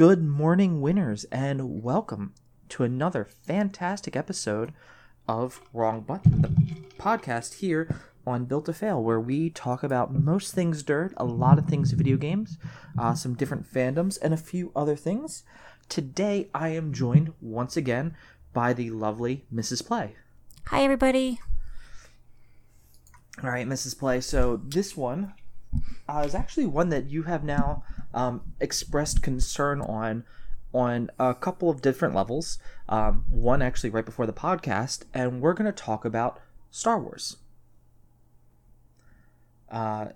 Good morning, winners, and welcome to another fantastic episode of Wrong Button, the podcast here on Built to Fail, where we talk about most things dirt, a lot of things video games, uh, some different fandoms, and a few other things. Today, I am joined once again by the lovely Mrs. Play. Hi, everybody. All right, Mrs. Play. So this one uh, is actually one that you have now um, expressed concern on on a couple of different levels. Um, one actually right before the podcast, and we're going to talk about Star Wars. Uh,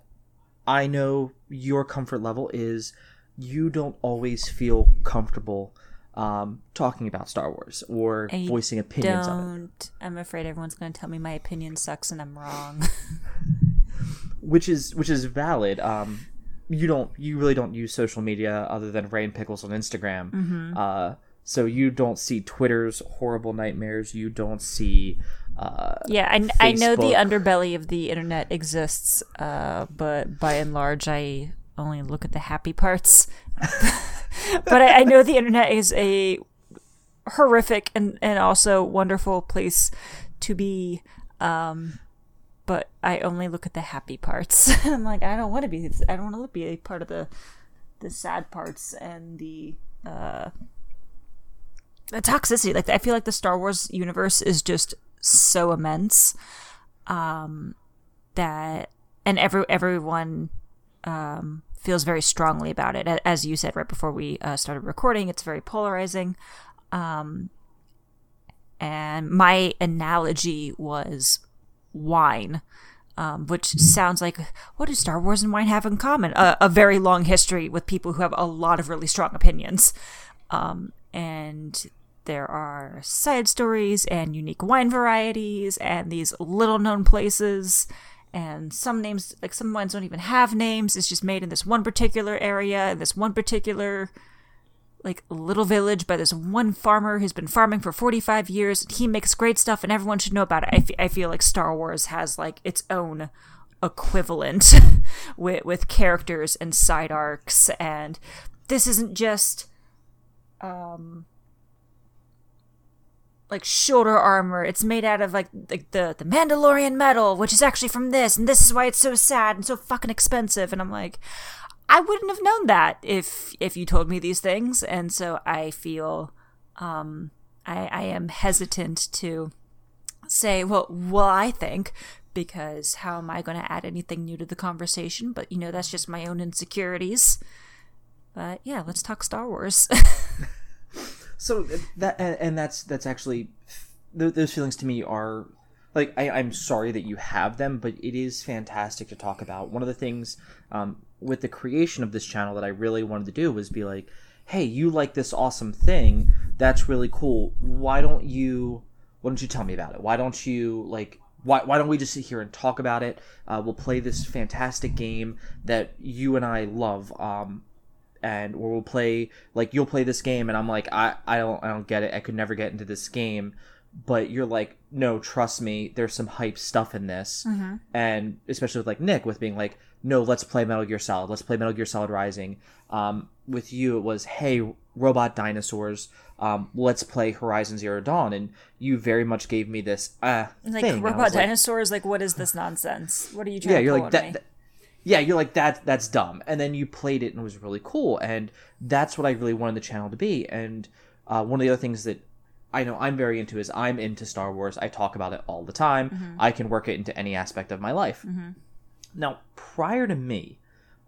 I know your comfort level is you don't always feel comfortable um, talking about Star Wars or I voicing opinions on it. Don't. I'm afraid everyone's going to tell me my opinion sucks and I'm wrong. which is which is valid. Um, you don't you really don't use social media other than Rain Pickles on Instagram. Mm-hmm. Uh, so you don't see Twitter's horrible nightmares. You don't see. Uh, yeah, I, I know the underbelly of the internet exists, uh, but by and large, I only look at the happy parts. but I, I know the internet is a horrific and, and also wonderful place to be. Um, but I only look at the happy parts. I'm like, I don't want to be. I don't want to be a part of the the sad parts and the uh, the toxicity. Like, I feel like the Star Wars universe is just so immense um, that, and every everyone um, feels very strongly about it. As you said right before we uh, started recording, it's very polarizing. Um, and my analogy was wine, um, which sounds like what do Star Wars and wine have in common? A, a very long history with people who have a lot of really strong opinions. Um, and there are side stories and unique wine varieties and these little known places. And some names, like some wines, don't even have names. It's just made in this one particular area, in this one particular like little village by this one farmer who's been farming for 45 years. He makes great stuff and everyone should know about it. I, f- I feel like Star Wars has like its own equivalent with with characters and side arcs and this isn't just um like shoulder armor. It's made out of like like the the Mandalorian metal, which is actually from this, and this is why it's so sad and so fucking expensive. And I'm like, I wouldn't have known that if if you told me these things, and so I feel um I I am hesitant to say well well I think because how am I going to add anything new to the conversation? But you know that's just my own insecurities. But yeah, let's talk Star Wars. so that and, that's that's actually those feelings to me are like I, i'm sorry that you have them but it is fantastic to talk about one of the things um, with the creation of this channel that i really wanted to do was be like hey you like this awesome thing. That's really cool. Why don't you why don't you tell me about it? Why don't you like why, why don't we just sit here and talk about it? Uh, we'll play this fantastic game that you and i love um, and or we'll play like you'll play this game and I'm like I I don't I don't get it. I could never get into this game. But you're like no trust me there's some hype stuff in this. And especially with like Nick with being like no let's play Metal Gear Solid. Let's play Metal Gear Solid Rising. Um with you it was hey robot dinosaurs um let's play Horizon Zero Dawn. And you very much gave me this uh like thing. Robot was like, dinosaurs, like what is this nonsense? What are you trying yeah to you're like that, that- yeah you're like that that's dumb. And then you played it and it was really cool. And that's what i really wanted the channel to be. And uh, one of the other things that i know i'm very into is i'm into star wars. I talk about it all the time. Mm-hmm. i can work it into any aspect of my life now prior to me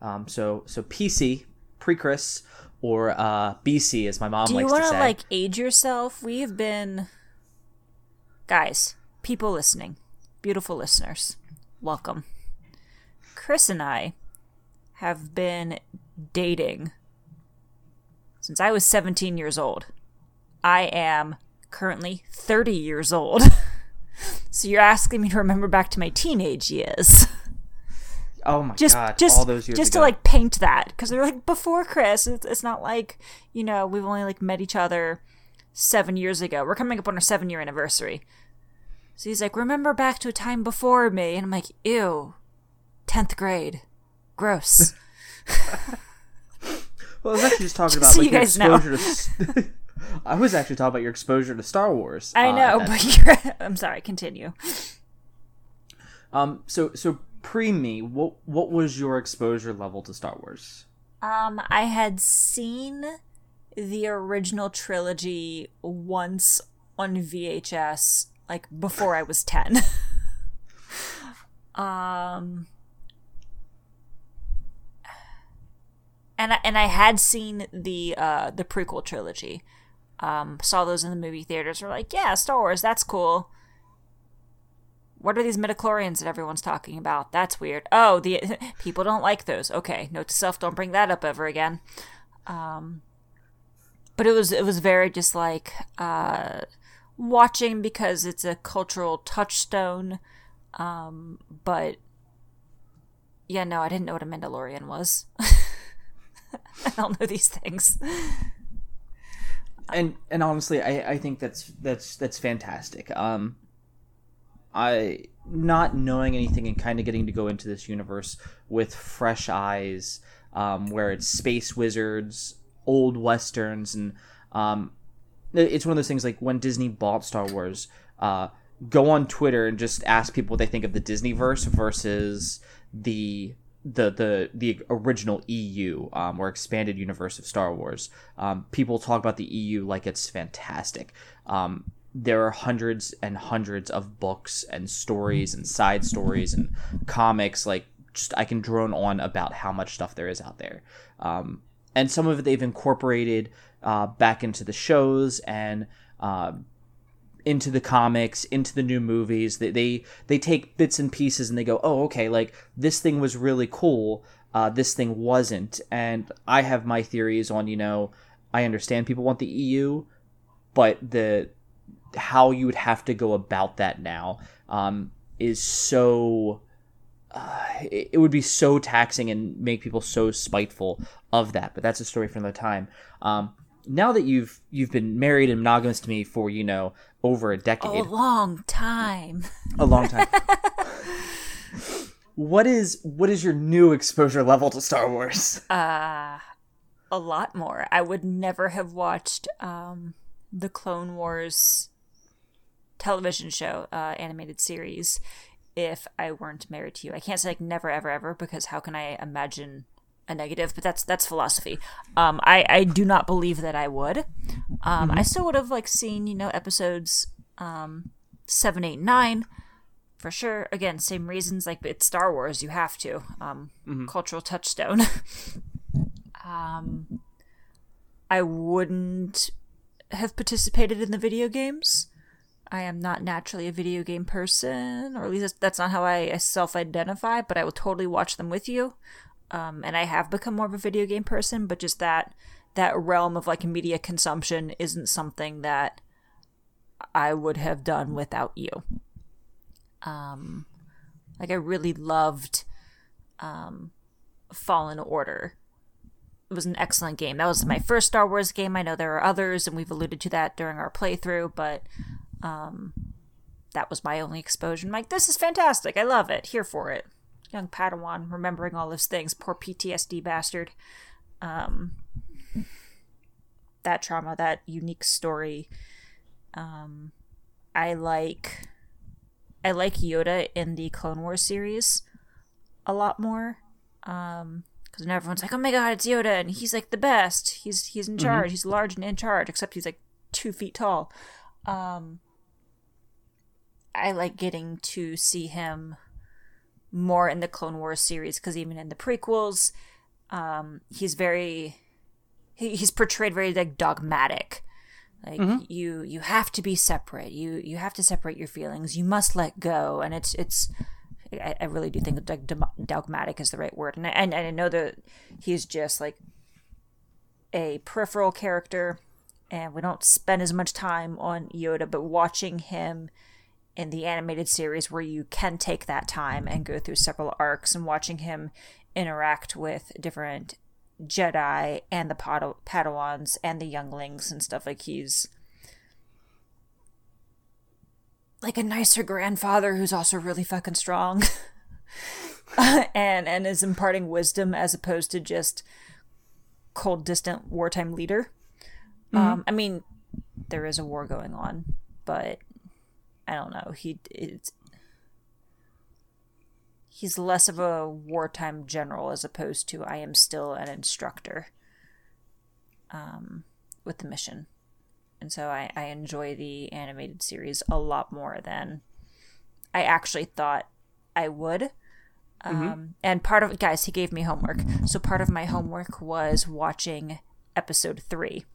um, so so pc pre-chris or uh, bc as my mom Do you likes want to to say like age yourself? We have been, guys, people listening, beautiful listeners, welcome. Chris and I have been dating since I was 17 years old. I am currently 30 years old. so you're asking me to remember back to my teenage years. oh my just god just all those years just ago. to like paint that because they're like before Chris. It's, it's not like you know we've only like met each other seven years ago. We're coming up on our seven year anniversary. So he's like, remember back to a time before me, and I'm like, ew, tenth grade, gross. Well, I was actually just talking Just about so like you your guys know. exposure to. I was actually talking about your exposure to Star Wars. I uh, know, that- but you're. I'm sorry. Continue. um. So so pre me, what what was your exposure level to Star Wars? Um, I had seen the original trilogy once on VHS, like before I was ten. um, and I, and I had seen the uh the prequel trilogy. Um, saw those in the movie theaters. Were like, yeah, Star Wars, that's cool. What are these midichlorians that everyone's talking about? That's weird. Oh, the people don't like those. Okay, note to self: don't bring that up ever again. Um, but it was it was very just like uh, watching because it's a cultural touchstone. Um, but yeah, no, I didn't know what a Mandalorian was. I don't know these things. and and honestly, I I think that's that's that's fantastic. Um, I not knowing anything and kind of getting to go into this universe with fresh eyes, um, where it's space wizards, old westerns, and um, it's one of those things like when Disney bought Star Wars. Uh, go on Twitter and just ask people what they think of the Disney verse versus the the the the original EU um, or expanded universe of Star Wars. Um, people talk about the EU like it's fantastic. Um, there are hundreds and hundreds of books and stories and side stories and comics. Like just I can drone on about how much stuff there is out there. Um, and some of it they've incorporated uh, back into the shows and. Uh, into the comics, into the new movies. They they, they take bits and pieces and they go, oh, okay, like this thing was really cool. Uh, this thing wasn't. And I have my theories on, you know, I understand people want the EU, but the how you would have to go about that now um, is so. Uh, it, it would be so taxing and make people so spiteful of that. But that's a story for another time. Um, now that you've you've been married and monogamous to me for you know over a decade, A long time. a long time. what is what is your new exposure level to Star Wars? Uh, a lot more. I would never have watched um, the Clone Wars television show, uh, animated series, if I weren't married to you. I can't say like never, ever, ever, because how can I imagine a negative? But that's that's philosophy. Um, I I do not believe that I would. Um, I still would have like seen you know episodes um seven, eight, nine. For sure. Again, same reasons. Like it's Star Wars, you have to. Um, cultural touchstone. um, I wouldn't have participated in the video games. I am not naturally a video game person, or at least that's, not how I self-identify. But I will totally watch them with you. Um, and I have become more of a video game person, but just that that realm of like media consumption isn't something that I would have done without you. Um, like I really loved um, Fallen Order. It was an excellent game. That was my first Star Wars game. I know there are others, and we've alluded to that during our playthrough, but um, that was my only exposure. I'm like, this is fantastic. I love it. Here for it. Young Padawan remembering all those things. Poor PTSD bastard. Um, that trauma, that unique story. Um, I like I like Yoda in the Clone Wars series a lot more. Um, because when everyone's like, "Oh my god, it's Yoda," and he's like the best. He's he's in charge. He's large and in charge, except he's like two feet tall. Um, I like getting to see him more in the Clone Wars series because even in the prequels, um, he's very he, he's portrayed very like dogmatic. Like you you have to be separate. You you have to separate your feelings. You must let go. And it's it's I, I really do think like dogmatic is the right word. And I, and I know that he's just like a peripheral character, and we don't spend as much time on Yoda, but watching him in the animated series where you can take that time and go through several arcs and watching him interact with different Jedi and the Pad- Padawans and the younglings and stuff like he's like a nicer grandfather who's also really fucking strong and and is imparting wisdom as opposed to just cold, distant wartime leader. Mm-hmm. Um, I mean, there is a war going on, but I don't know. He it's he's less of a wartime general as opposed to I am still an instructor. Um, with the mission, and so I I enjoy the animated series a lot more than I actually thought I would. Um, and part of guys, he gave me homework. So part of my homework was watching episode three.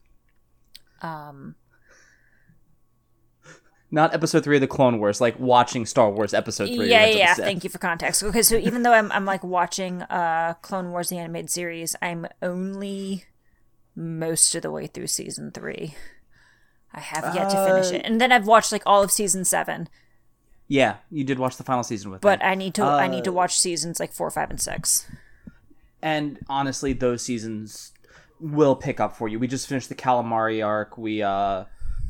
Not episode three of the Clone Wars, like watching Star Wars episode three. yeah, the yeah. Thank you for context. Okay, so even though I'm I'm like watching uh Clone Wars the animated series, I'm only most of the way through season three. I have yet to finish Uh, it, and then I've watched like all of season seven. Yeah, you did watch the final season with it. But. I need to I need to Uh, watch seasons like four, five, and six. and honestly, those seasons will pick up for you. We just finished the calamari arc. We uh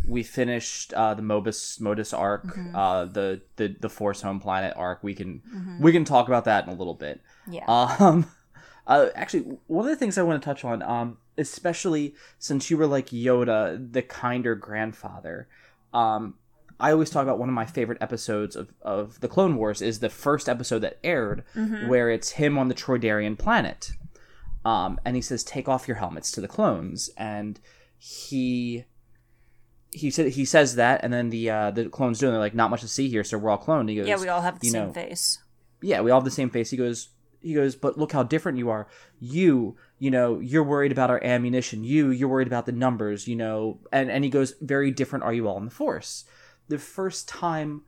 we finished uh the Mobus Modus arc, Mm-hmm. uh the, the the Force Home Planet arc. We can we can talk about that in a little bit. Yeah. Um uh actually one of the things I want to touch on um especially since you were like Yoda, the kinder grandfather. Um I always talk about one of my favorite episodes of, of the Clone Wars is the first episode that aired where it's him on the Toydarian planet. Um, and he says, "Take off your helmets to the clones." And he he said he says that, and then the uh, the clones do, and they're like, "Not much to see here, so we're all cloned." He goes, yeah, we all have the same know, face. yeah, we all have the same face. He goes, he goes, but look how different you are. You, you know, you're worried about our ammunition. You, you're worried about the numbers. You know, and and he goes, very different are you all in the Force. The first time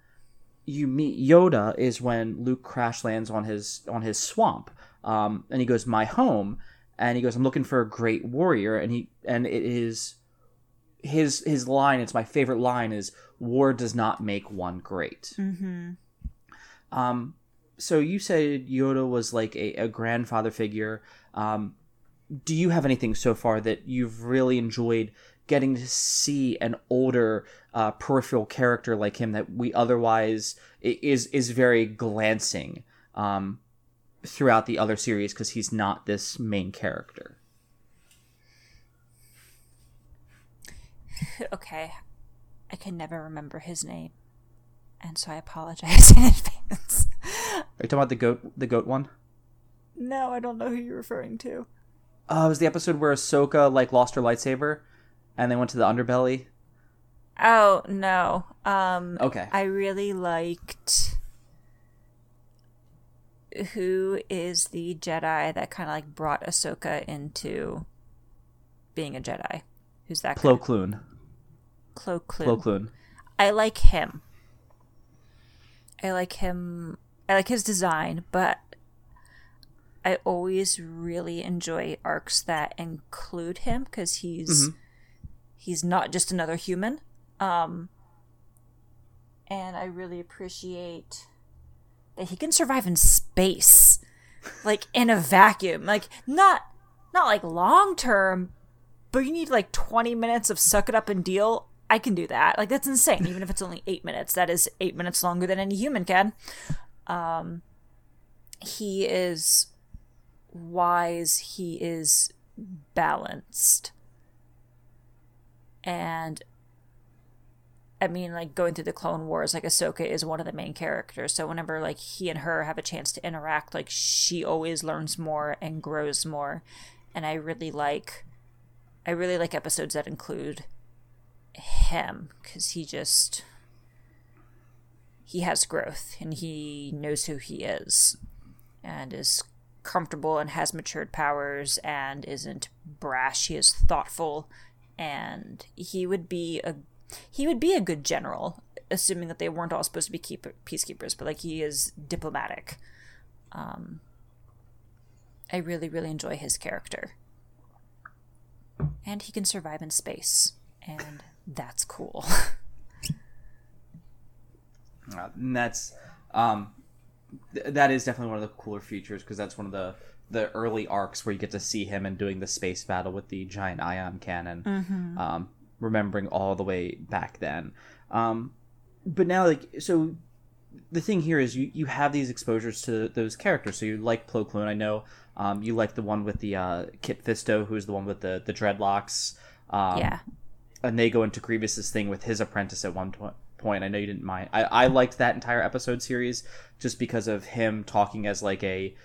you meet Yoda is when Luke crash lands on his on his swamp, um, and he goes, my home, and he goes, I'm looking for a great warrior, and he and it is his his line. It's my favorite line is, war does not make one great. Mm-hmm. Um, so you said Yoda was like a, a grandfather figure. Um, do you have anything so far that you've really enjoyed getting to see an older uh, peripheral character like him that we otherwise is is very glancing um, throughout the other series because he's not this main character. Okay, I can never remember his name, and so I apologize in advance. Are you talking about the goat the goat one? No, I don't know who you're referring to. Uh, it was the episode where Ahsoka like lost her lightsaber, and they went to the underbelly. Oh no. Um Okay. I really liked who is the Jedi that kind of like brought Ahsoka into being a Jedi. Who's that? Plo guy? Koon. Plo Koon. Plo Koon. I like him. I like him. I like his design, but I always really enjoy arcs that include him because he's he's not just another human. Um, and I really appreciate that he can survive in space, like in a vacuum, like not not like long term, but you need like 20 minutes of suck it up and deal. I can do that. Like that's insane. Even if it's only eight minutes, that is eight minutes longer than any human can. Um, he is wise. He is balanced, and I mean, like going through the Clone Wars, like Ahsoka is one of the main characters. So whenever like he and her have a chance to interact, like she always learns more and grows more. And I really like, I really like episodes that include him because he just he has growth and he knows who he is and is comfortable and has matured powers and isn't brash. He is thoughtful and he would be a he would be a good general, assuming that they weren't all supposed to be keep, peacekeepers, but like he is diplomatic. Um, I really, really enjoy his character, and he can survive in space, and that's cool. Uh, and that's um, th- that is definitely one of the cooler features because that's one of the the early arcs where you get to see him and doing the space battle with the giant ion cannon. Um, remembering all the way back then. Um, but now, like, so the thing here is you you have these exposures to those characters. So you like Plo Koon. I know um, you like the one with the uh, Kit Fisto, who's the one with the the dreadlocks. Um, yeah. And they go into Grievous's thing with his apprentice at one point. I know you didn't mind. I, I liked that entire episode series just because of him talking as like a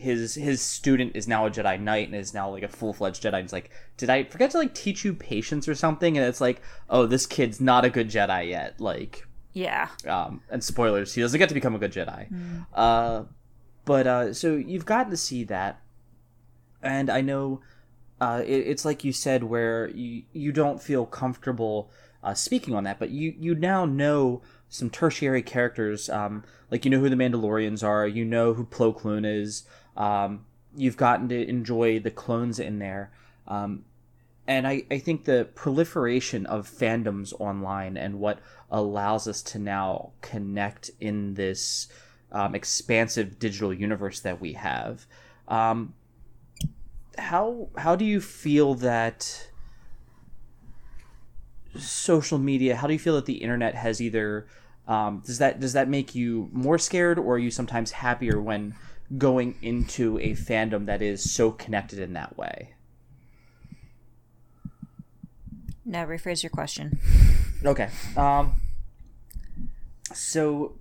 his his student is now a Jedi Knight and is now like a full fledged Jedi. And it's like, did I forget to like teach you patience or something? And it's like, oh, this kid's not a good Jedi yet. Like, yeah. Um, and spoilers, he doesn't get to become a good Jedi. Mm. Uh, but uh, so you've gotten to see that, and I know uh, it, it's like you said, where you you don't feel comfortable uh, speaking on that, but you you now know some tertiary characters. Um, like you know who the Mandalorians are, you know who Plo Koon is. Um, you've gotten to enjoy the clones in there. Um, and I, I think the proliferation of fandoms online and what allows us to now connect in this um, expansive digital universe that we have. Um, how how do you feel that social media? How do you feel that the internet has either um, does that does that make you more scared, or are you sometimes happier when going into a fandom that is so connected in that way? No, rephrase your question. Okay. Um, so,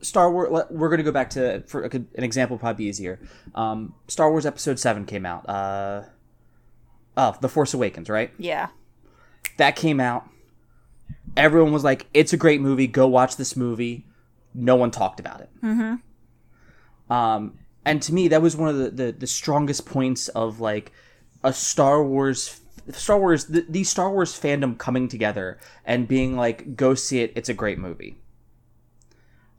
Star Wars. We're going to go back to for an example, probably easier. Um, Star Wars Episode Seven came out. Uh, oh, The Force Awakens, right? Yeah. That came out. Everyone was like, "It's a great movie. Go watch this movie." No one talked about it. Mm-hmm. Um, and to me, that was one of the, the, the strongest points of like a Star Wars Star Wars the, the Star Wars fandom coming together and being like go see it it's a great movie.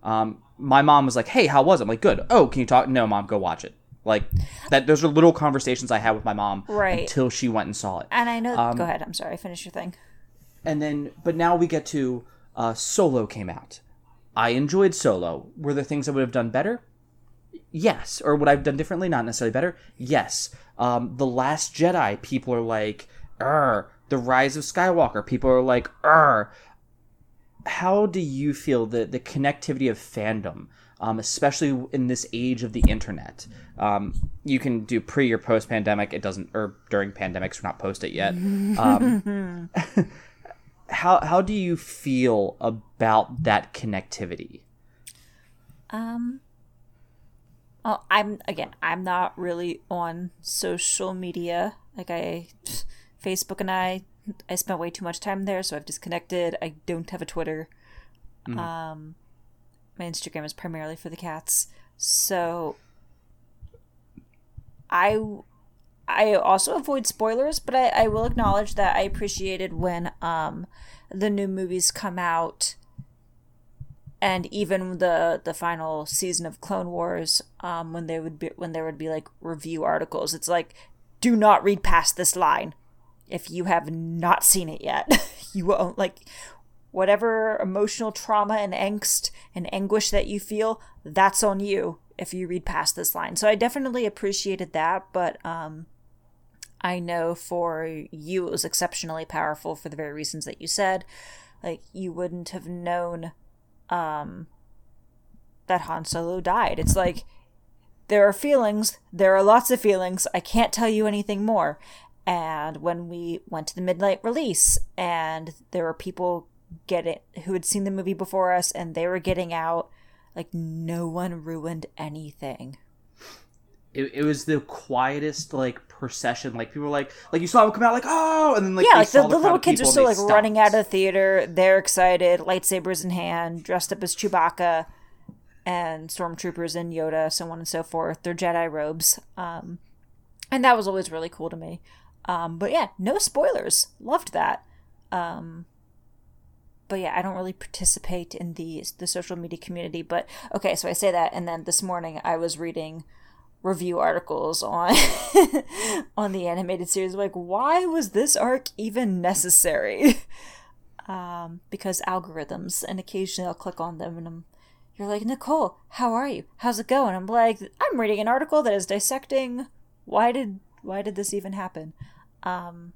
Um my mom was like, "Hey, how was it?" I'm like, "Good." "Oh, can you talk?" "No, mom, go watch it." Like that those are little conversations I had with my mom right. until she went and saw it. And I know um, go ahead. I'm sorry. Finish your thing. And then but now we get to uh Solo came out. I enjoyed Solo. Were there things I would have done better? Yes. Or would I have done differently? Not necessarily better. Yes. Um, the Last Jedi, people are like, er. The Rise of Skywalker, people are like, er. How do you feel the, the connectivity of fandom, um, especially in this age of the internet? Um, you can do pre or post pandemic. It doesn't, or during pandemics, we're not post it yet. Um, how how do you feel about that connectivity? Um, well, I'm again, I'm not really on social media. Like I, Facebook and I, I spent way too much time there, so I've disconnected. I don't have a Twitter. Mm-hmm. Um, my Instagram is primarily for the cats. So, I, I also avoid spoilers, but I, I will acknowledge that I appreciated when um, the new movies come out and even the the final season of Clone Wars, um, when they would be when there would be like review articles, it's like, do not read past this line if you have not seen it yet. you won't like whatever emotional trauma and angst and anguish that you feel. That's on you if you read past this line. So I definitely appreciated that, but um, I know for you it was exceptionally powerful for the very reasons that you said. Like you wouldn't have known um, that Han Solo died. It's like there are feelings, there are lots of feelings. I can't tell you anything more. And when we went to the midnight release, and there were people get it who had seen the movie before us, and they were getting out, like no one ruined anything. It, it was the quietest like procession. Like people were like, like you saw them come out, like oh, and then like yeah, like the, the, the little kids are still like stopped. running out of the theater. They're excited, lightsabers in hand, dressed up as Chewbacca, and stormtroopers and Yoda, so on and so forth. Their Jedi robes, um, and that was always really cool to me. Um, but yeah, no spoilers. Loved that. Um, but yeah, I don't really participate in the the social media community. But okay, so I say that, and then this morning I was reading review articles on on the animated series like why was this arc even necessary um, because algorithms and occasionally i'll click on them and i'm you're like nicole how are you how's it going i'm like i'm reading an article that is dissecting why did why did this even happen um,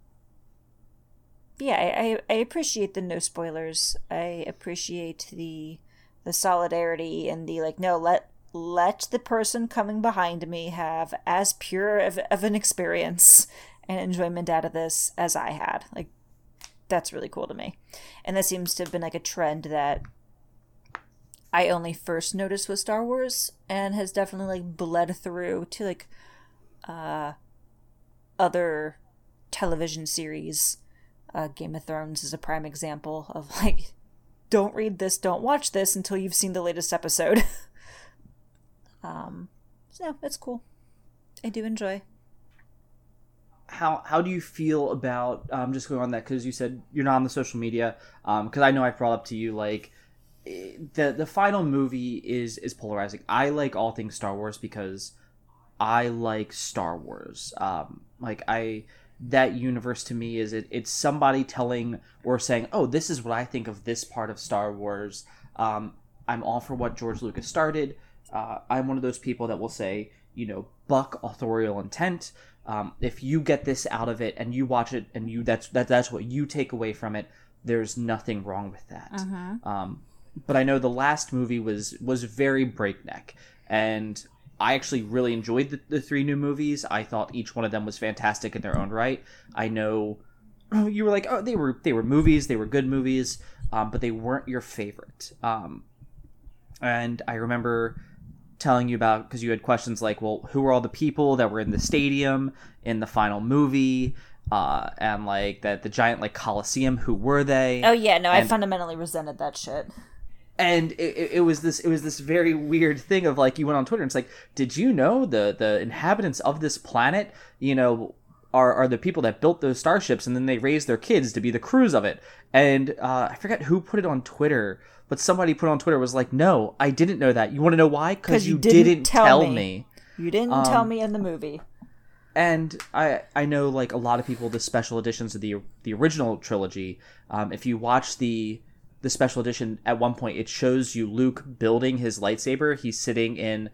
yeah, I, I appreciate the no spoilers. I appreciate the the solidarity and the like. No, let let the person coming behind me have as pure of, of an experience and enjoyment out of this as I had. Like that's really cool to me, and that seems to have been like a trend that I only first noticed with Star Wars and has definitely like bled through to like uh other television series. Uh, Game of Thrones is a prime example of like, don't read this, don't watch this until you've seen the latest episode. um, so it's cool. I do enjoy. How how do you feel about um, just going on that because you said you're not on the social media because um, I know I brought up to you like eh, the the final movie is is polarizing. I like all things Star Wars because I like Star Wars. Um, like I that universe to me is it, it's somebody telling or saying, "Oh, this is what I think of this part of Star Wars." Um, I'm all for what George Lucas started. Uh, I'm one of those people that will say, you know, buck authorial intent. Um, if you get this out of it and you watch it and you that's that that's what you take away from it, there's nothing wrong with that. Mm-hmm. Um, but I know the last movie was was very breakneck, and I actually really enjoyed the, the three new movies. I thought each one of them was fantastic in their own right. I know you were like, oh, they were they were movies, they were good movies, um, but they weren't your favorite. Um, and I remember telling you about because you had questions like, well, who were all the people that were in the stadium in the final movie? Uh, and like that the giant like coliseum who were they Oh yeah, no, I fundamentally resented that shit. And it, it- was this it was this very weird thing of like you went on Twitter and it's like, did you know the the inhabitants of this planet, you know, are are the people that built those starships and then they raised their kids to be the crews of it. And uh, I forget who put it on Twitter, but somebody put on Twitter was like, no, I didn't know that. You want to know why? because you you, didn't didn't, tell tell, me." me. You didn't Um, tell me in the movie. And I I know like a lot of people the special editions of the the original trilogy. Um, if you watch the the special edition, at one point it shows you Luke building his lightsaber. He's sitting in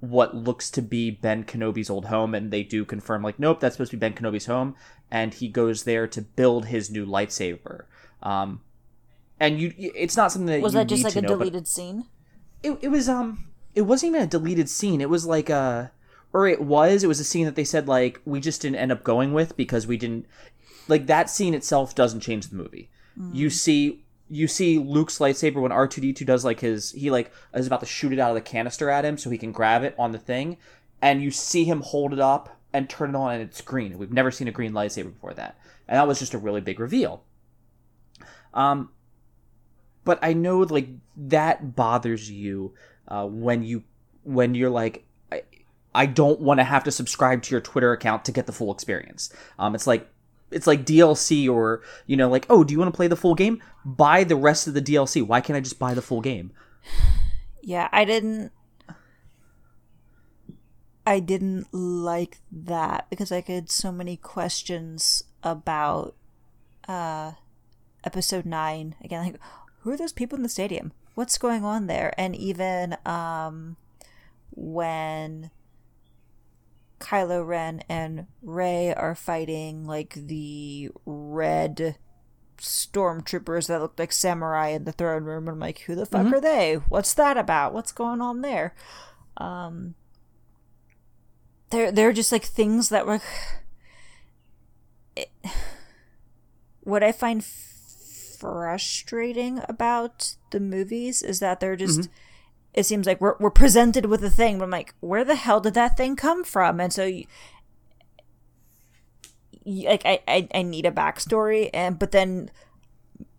what looks to be Ben Kenobi's old home, and they do confirm like, nope, that's supposed to be Ben Kenobi's home, and he goes there to build his new lightsaber. Um, and you, it's not something that Was that just like a know, deleted scene? it, it was um it wasn't even a deleted scene it was like a or it was it was a scene that they said like we just didn't end up going with because we didn't like that scene itself doesn't change the movie you see you see luke's lightsaber when r2d2 does like his he like is about to shoot it out of the canister at him so he can grab it on the thing and you see him hold it up and turn it on and it's green. We've never seen a green lightsaber before that. And that was just a really big reveal. Um but I know like that bothers you uh, when you when you're like I, I don't want to have to subscribe to your Twitter account to get the full experience. Um, it's like it's like DLC or you know like oh do you want to play the full game? Buy the rest of the DLC. Why can't I just buy the full game? Yeah, I didn't. I didn't like that because I had so many questions about uh episode 9 again like who are those people in the stadium what's going on there and even um when Kylo Ren and Rey are fighting like the red stormtroopers that look like samurai in the throne room. I'm like, who the fuck are they? What's that about? What's going on there? Um, they're they're just like things that were. It, what I find frustrating about the movies is that they're just. It seems like we're we're presented with a thing, but I'm like, where the hell did that thing come from? And so. You, y- like I, I I need a backstory and but then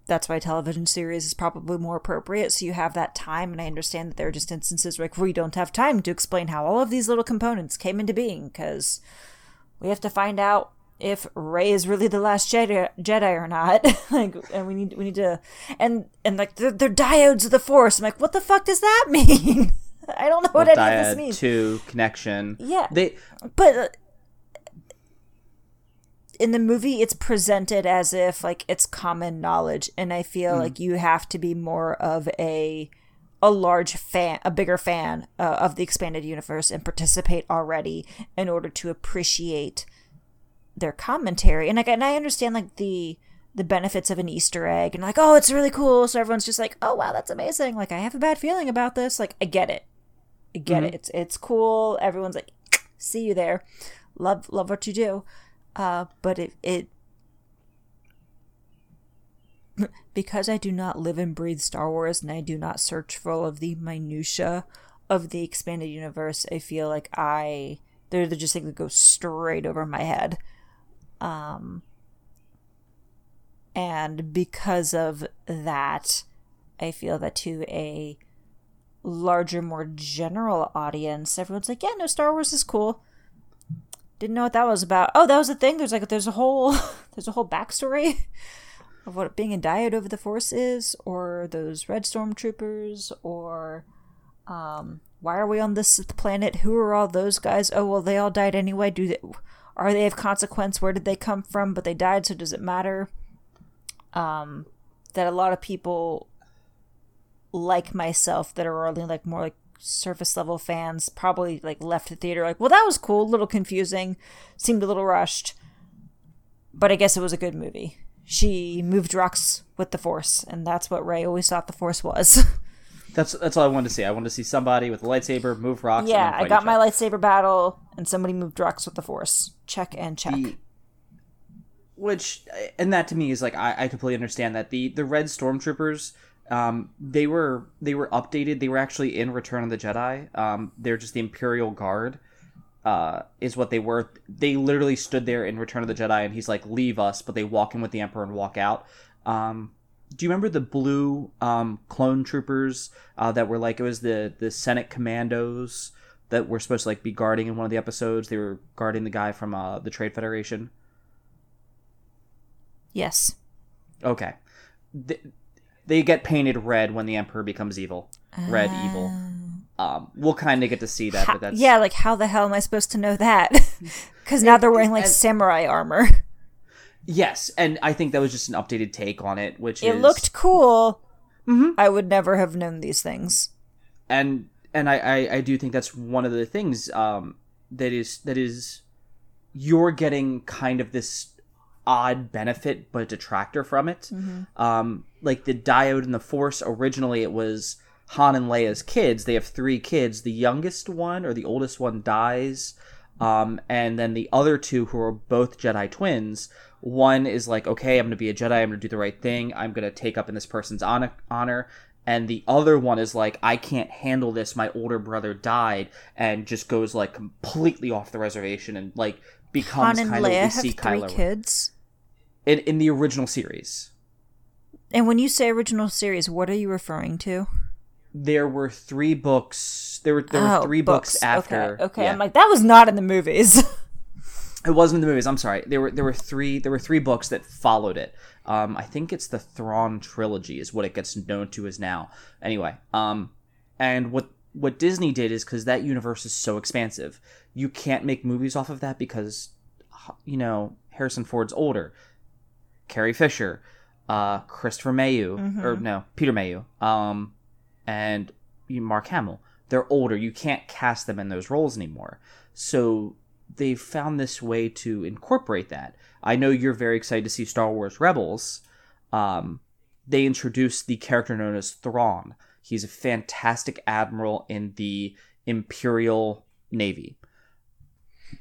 that's why television series is probably more appropriate so you have that time and I understand that there are just instances like where we don't have time to explain how all of these little components came into being because we have to find out if Rey is really the last Jedi, Jedi or not. like, and we need we need to, and and like they're, they're dyads of the Force. I'm like, what the fuck does that mean? I don't know what any of this means. To connection. Yeah. They but uh, in the movie it's presented as if like it's common knowledge and i feel like you have to be more of a a large fan a bigger fan uh, of the expanded universe and participate already in order to appreciate their commentary and like and i understand like the the benefits of an Easter egg and like, oh, it's really cool. So everyone's just like, oh wow, that's amazing. Like I have a bad feeling about this. Like I get it. I get Mm-hmm. it. It's it's cool. Everyone's like, see you there. Love love what you do. Uh, but it it because I do not live and breathe Star Wars and I do not search for all of the minutia of the expanded universe, I feel like I they're, they're just things that go straight over my head. Um and because of that, I feel that to a larger, more general audience, everyone's like, "Yeah, no, Star Wars is cool." Didn't know what that was about. Oh, that was a thing. There's like there's a whole there's a whole backstory of what being a dyad over the Force is, or those Red Stormtroopers, or um, why are we on this planet? Who are all those guys? Oh, well, they all died anyway. Do they? Are they of consequence? Where did they come from? But they died, so does it matter? Um, that a lot of people like myself that are only like more like surface level fans probably like left the theater like well that was cool a little confusing seemed a little rushed but i guess it was a good movie she moved rocks with the force and that's what Rey always thought the force was That's that's all I wanted to see. I wanted to see somebody with a lightsaber move rocks. yeah i got my lightsaber battle and somebody moved rocks with the force. Check and check. The- which and that to me is like I, I completely understand that. The the red stormtroopers um they were they were updated. They were actually in return of the jedi. Um they're just the imperial guard uh is what they were. They literally stood there in return of the jedi and he's like leave us but they walk in with the emperor and walk out. Um do you remember the blue um clone troopers uh that were like it was the the senate commandos that were supposed to like be guarding in one of the episodes they were guarding the guy from uh the trade federation yes Okay. They, they get painted red when the emperor becomes evil. Red evil. Um, we'll kind of get to see that, Ha- but that's yeah like how the hell am i supposed to know that because now they're wearing like samurai armor yes, and I think that was just an updated take on it, which it is looked cool Mhm. i would never have known these things and and I, I I do think that's one of the things um that is that is you're getting kind of this odd benefit but a detractor from it. Um, like the dyad and the force originally it was Han and Leia's kids. They have three kids. The youngest one or the oldest one dies. Um, and then the other two who are both Jedi twins, one is like, okay, I'm going to be a Jedi. I'm going to do the right thing. I'm going to take up in this person's honor. And the other one is like, I can't handle this. My older brother died and just goes like completely off the reservation and like becomes Han and kind of Leia we have see three Kylo kids. in, in the original series. And when you say original series, what are you referring to? There were three books. There were there Oh, were three books, after. Okay, okay. yeah. I'm like that was not in the movies. It wasn't in the movies. I'm sorry. There were there were three there were three books that followed it. Um, I think it's the Thrawn trilogy is what it gets known to as now. Anyway, um, and what what Disney did is because that universe is so expansive, you can't make movies off of that because, you know, Harrison Ford's older, Carrie Fisher, uh, Christopher Mayhew, or no, Peter Mayhew, um, and Mark Hamill. They're older. You can't cast them in those roles anymore. So they've found this way to incorporate that. I know you're very excited to see Star Wars Rebels. Um, they introduced the character known as Thrawn. He's a fantastic admiral in the Imperial Navy,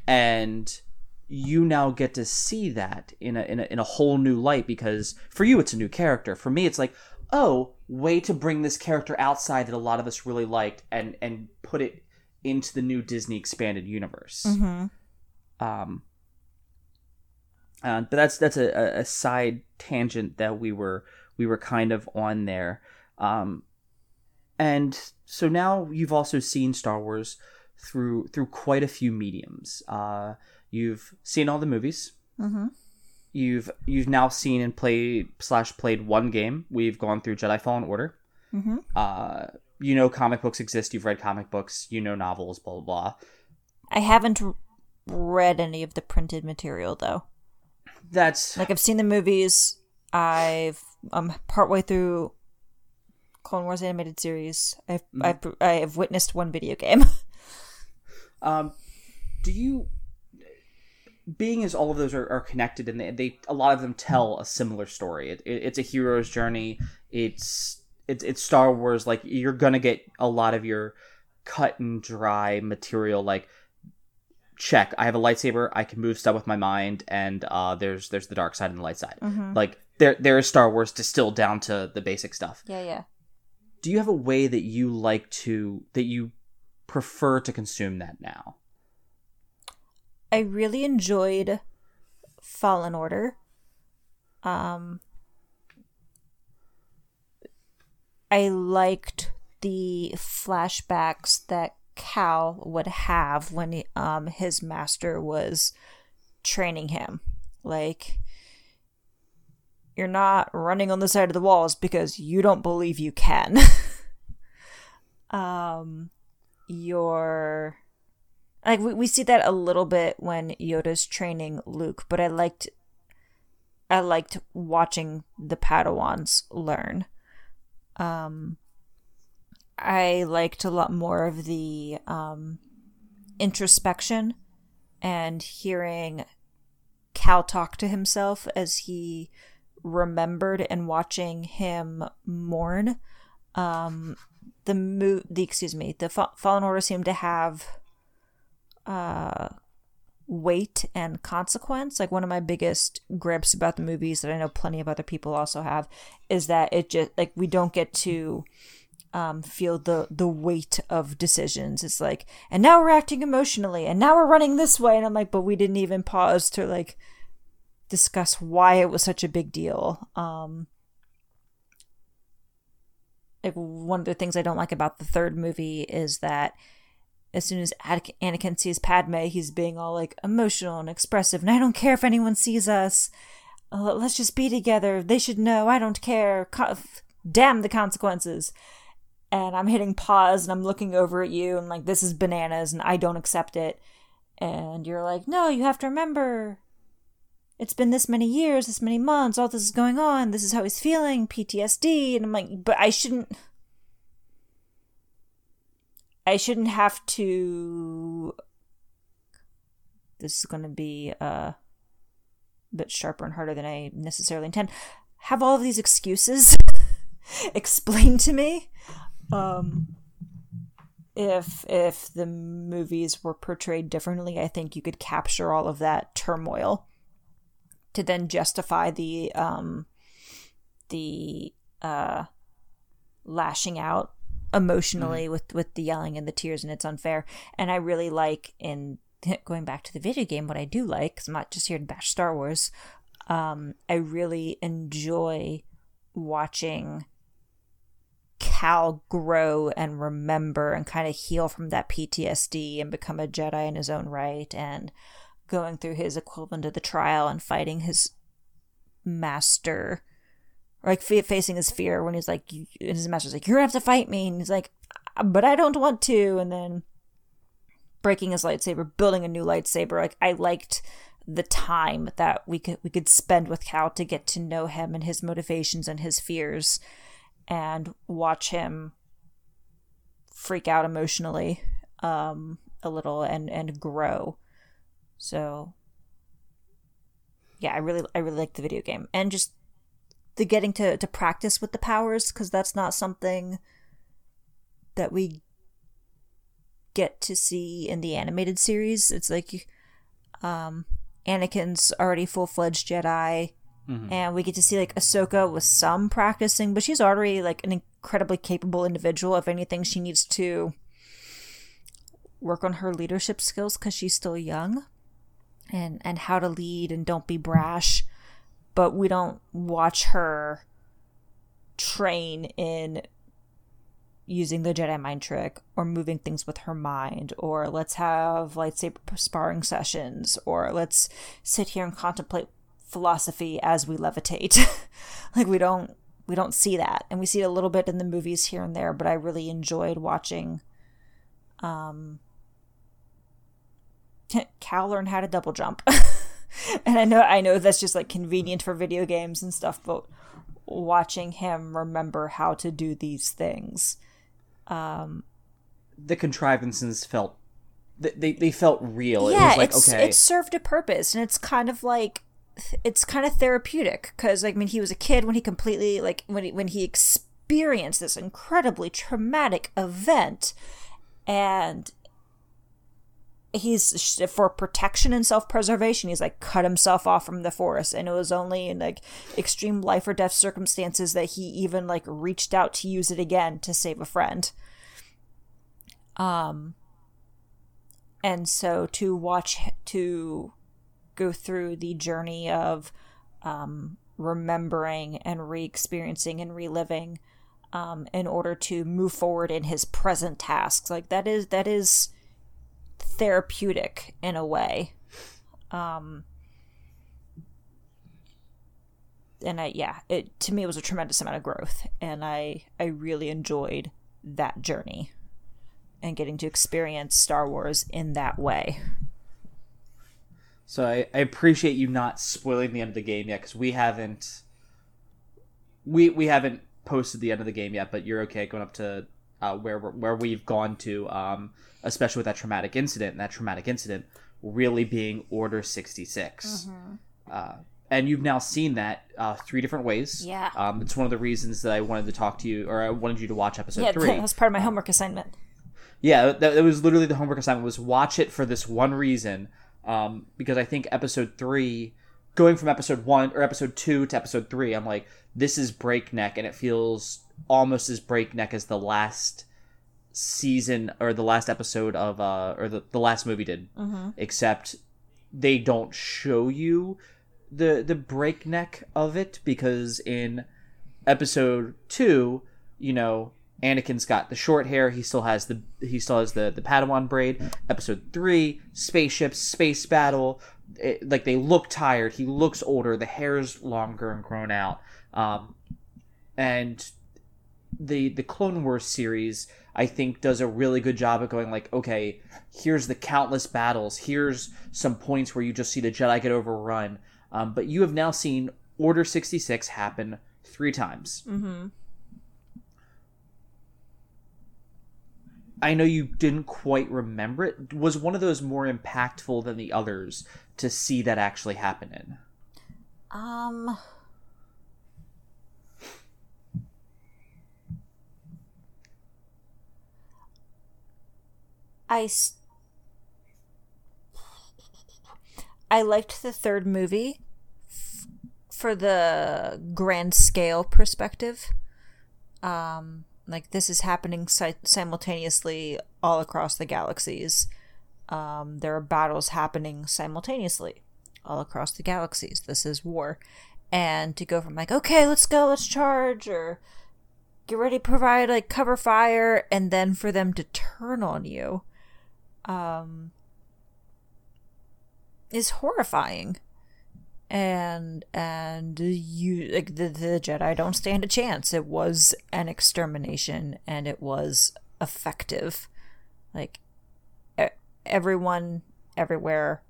and you now get to see that in a, in a in a whole new light because for you it's a new character. For me, it's like, oh, way to bring this character outside that a lot of us really liked and and put it into the new Disney expanded universe. mm-hmm. Um, uh, but that's that's a, a- side tangent that we were we were kind of on there. Um, and so now you've also seen Star Wars through through quite a few mediums. Uh, you've seen all the movies. Mm-hmm. You've you've now seen and played slash played one game. We've gone through Jedi Fallen Order. Mm-hmm. Uh, you know comic books exist. You've read comic books. You know novels. Blah blah blah. I haven't read any of the printed material though. That's Like I've seen the movies. I've I'm partway through Clone Wars animated series. I've I've, I've witnessed one video game. Um, do you? being as all of those are, are connected and they, they a lot of them tell a similar story. It, it, it's a hero's journey. It's it's it's Star Wars. Like you're gonna get a lot of your cut and dry material. Like check, I have a lightsaber. I can move stuff with my mind, and uh, there's there's the dark side and the light side. Mm-hmm. Like there there is Star Wars distilled down to the basic stuff. Yeah, yeah. Do you have a way that you like to that you prefer to consume that now? I really enjoyed Fallen Order. Um, I liked the flashbacks that Cal would have when he, um his master was training him. Like you're not running on the side of the walls because you don't believe you can. um you're like we, we see that a little bit when Yoda's training Luke, but I liked I liked watching the Padawans learn. Um I liked a lot more of the um introspection and hearing Cal talk to himself as he remembered and watching him mourn. Um the mo- the excuse me, the Fa- Fallen Order seemed to have uh weight and consequence like one of my biggest grips about the movies that i know plenty of other people also have is that it just like we don't get to um feel the the weight of decisions it's like and now we're acting emotionally and now we're running this way and i'm like but we didn't even pause to like discuss why it was such a big deal um like one of the things i don't like about the third movie is that as soon as Anakin sees Padme, he's being all like emotional and expressive, and I don't care if anyone sees us. Uh, let's just be together. They should know. I don't care. Damn the consequences. And I'm hitting pause and I'm looking over at you and like, this is bananas and I don't accept it. And you're like, no, you have to remember. It's been this many years, this many months, all this is going on. This is how he's feeling, PTSD. And I'm like, but I shouldn't I shouldn't have to. This is going to be uh, a bit sharper and harder than I necessarily intend. Have all of these excuses explained to me. Um, if if the movies were portrayed differently, I think you could capture all of that turmoil to then justify the um, the uh, lashing out emotionally mm-hmm. with with the yelling and the tears and it's unfair and i really like in going back to the video game what i do like because i'm not just here to bash star wars um i really enjoy watching cal grow and remember and kind of heal from that ptsd and become a jedi in his own right and going through his equivalent of the trial and fighting his master like facing his fear when he's like, and his master's like, "You're gonna have to fight me," and he's like, ah, "But I don't want to," and then breaking his lightsaber, building a new lightsaber. Like I liked the time that we could we could spend with Cal to get to know him and his motivations and his fears, and watch him freak out emotionally um, a little and and grow. So yeah, I really I really like the video game and just the getting to, to practice with the powers because that's not something that we get to see in the animated series. It's like um, Anakin's already full fledged Jedi, mm-hmm. and we get to see like Ahsoka with some practicing, but she's already like an incredibly capable individual. If anything, she needs to work on her leadership skills because she's still young, and and how to lead and don't be brash but we don't watch her train in using the Jedi mind trick or moving things with her mind or let's have lightsaber sparring sessions or let's sit here and contemplate philosophy as we levitate. like we don't we don't see that and we see it a little bit in the movies here and there but I really enjoyed watching um Cal learn how to double jump. and I know I know that's just like convenient for video games and stuff, but watching him remember how to do these things. Um the contrivances felt they they felt real. yeah, it was like it's okay, it served a purpose, and it's kind of like it's kind of therapeutic because like, I mean he was a kid when he completely like when he, when he experienced this incredibly traumatic event, and he's for protection and self-preservation he's like cut himself off from the Force and it was only in like extreme life or death circumstances that he even like reached out to use it again to save a friend. Um and so to watch to go through the journey of um remembering and re-experiencing and reliving um in order to move forward in his present tasks like that is that is therapeutic in a way. Um, and I yeah, it to me it was a tremendous amount of growth, and I I really enjoyed that journey and getting to experience Star Wars in that way. So I, I appreciate you not spoiling the end of the game yet because we haven't we we haven't posted the end of the game yet, but you're okay going up to uh, where where we've gone to, um, especially with that traumatic incident and that traumatic incident really being Order 66. Mm-hmm. Uh, and you've now seen that uh, three different ways. Yeah. Um, it's one of the reasons that I wanted to talk to you, or I wanted you to watch episode Yeah, three. that was part of my homework assignment. Yeah, that, that was literally the homework assignment was watch it for this one reason, um, because I think episode three, going from episode one or episode two to episode three, I'm like, this is breakneck, and it feels almost as breakneck as the last season or the last episode of uh or the, the last movie did. Except they don't show you the the breakneck of it because in episode two you know Anakin's got the short hair. He still has the he still has the the Padawan braid. Episode three, spaceships, space battle. It, like they look tired. He looks older. The hair's longer and grown out. Um, and the the Clone Wars series, I think, does a really good job of going like, okay, here's the countless battles. Here's some points where you just see the Jedi get overrun. Um, but you have now seen Order sixty six happen three times. Mm-hmm. I know you didn't quite remember it. Was one of those more impactful than the others to see that actually happen in? Um. I. I liked the third movie f- for the grand scale perspective. Um, like this is happening si- simultaneously all across the galaxies. Um, there are battles happening simultaneously all across the galaxies. This is war. And to go from like, okay, let's go, let's charge, or get ready provide like cover fire, and then for them to turn on you, um, is horrifying. And and you like the the Jedi don't stand a chance. It was an extermination, and it was effective. Like everyone, everywhere,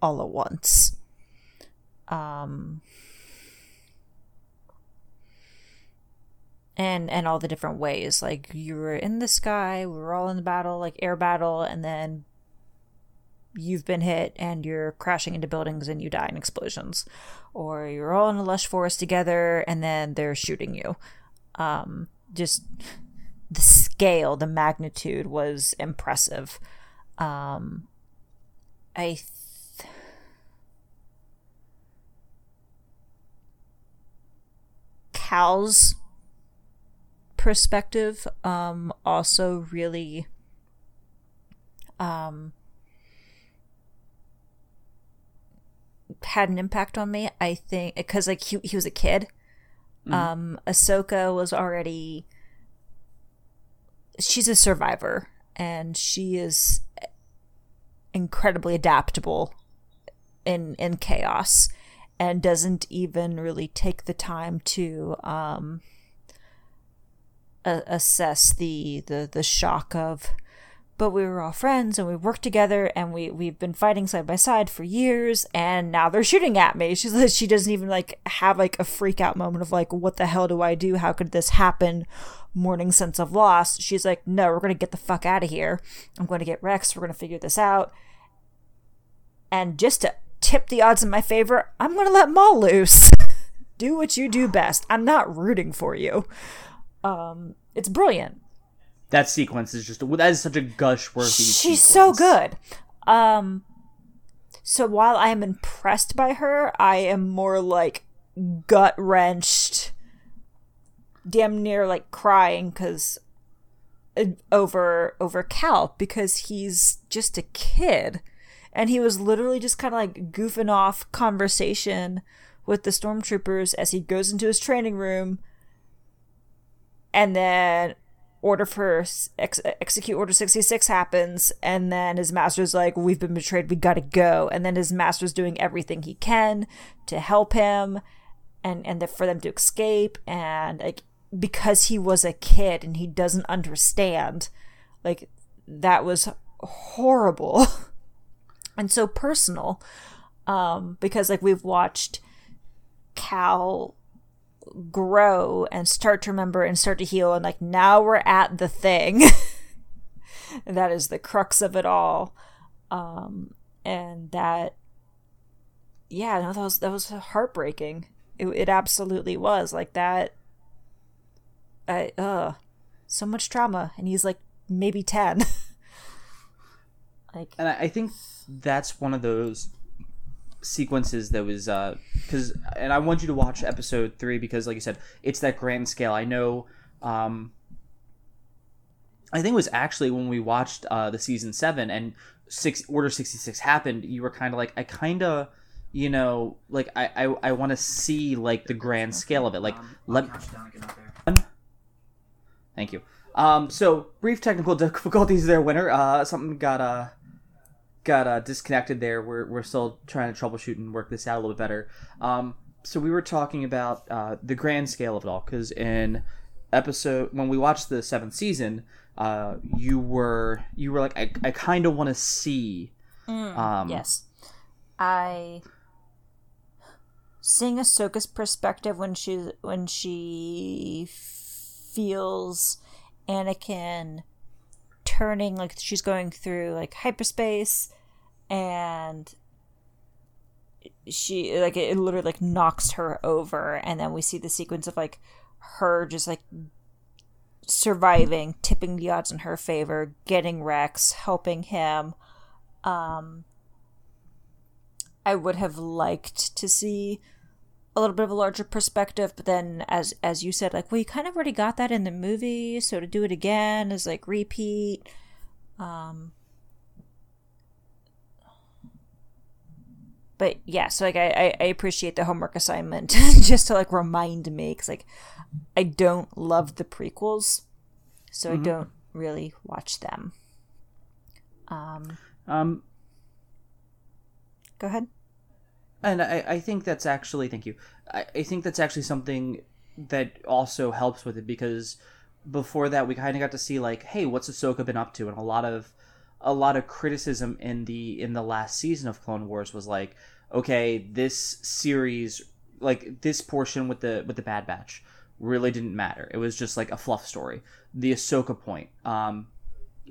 all at once. Um, and and all the different ways. Like you were in the sky, we were all in the battle, like air battle, and then you've been hit and you're crashing into buildings and you die in explosions, or you're all in a lush forest together and then they're shooting you. Um, just the scale, the magnitude was impressive. Um, I th- Cal's perspective um also really um had an impact on me i think because like he, he was a kid. Um ahsoka was already she's a survivor and she is incredibly adaptable in in chaos and doesn't even really take the time to um a- assess the, the the shock of but we were all friends and we worked together and we we've been fighting side by side for years and now they're shooting at me. She's like she doesn't even like have like a freak out moment of like what the hell do i do? How could this happen? Mourning sense of loss. She's like no we're gonna get the fuck out of here. I'm gonna get rex. We're gonna figure this out. And just to tip the odds in my favor i'm gonna let maul loose. Do what you do best. I'm not rooting for you. Um it's brilliant that sequence is just that is such a gush worthy. She's so good. Um, so while I am impressed by her, I am more like gut wrenched, damn near like crying because uh, over over Cal because he's just a kid, and he was literally just kind of like goofing off conversation with the stormtroopers as he goes into his training room and then order for ex- execute order 66 happens and then his master's like we've been betrayed. We gotta go. And then his master's doing everything he can to help him and and the, for them to escape. And like because he was a kid and he doesn't understand like that was horrible and so personal um because like we've watched cal grow and start to remember and start to heal and like now we're at the thing. That is the crux of it all. Um and that yeah no that was that was heartbreaking. It, it absolutely was like that i uh so much trauma and he's like maybe 10 like and I think that's one of those sequences that was uh because and i want you to watch episode three because like you said it's that grand scale. I know um i think it was actually when we watched uh the season seven and six order 66 happened you were kind of like i kind of you know like i i, I want to see like the grand scale of it. Like um, let thank you. Um so brief technical difficulties there winner. Uh something got uh got uh, disconnected there. We're, we're still trying to troubleshoot and work this out a little bit better. Um, so we were talking about uh, the grand scale of it all because in episode when we watched the seventh season, uh, you were you were like I, I kind of want to see. Mm, um, yes, I seeing Ahsoka's perspective when she when she feels Anakin turning like she's going through like hyperspace and she like it literally like knocks her over and then we see the sequence of like her just like surviving tipping the odds in her favor getting rex helping him. Um i would have liked to see a little bit of a larger perspective but then as as you said like we kind of already got that in the movie so to do it again is like repeat. Um but yeah so like i i appreciate the homework assignment just to like remind me because like i don't love the prequels so mm-hmm. i don't really watch them. Um um go ahead and I, I think that's actually thank you. I, I think that's actually something that also helps with it because before that we kind of got to see like, hey, what's Ahsoka been up to? And a lot of a lot of criticism in the in the last season of Clone Wars was like, okay, this series like this portion with the with the Bad Batch really didn't matter. It was just like a fluff story. The Ahsoka point um,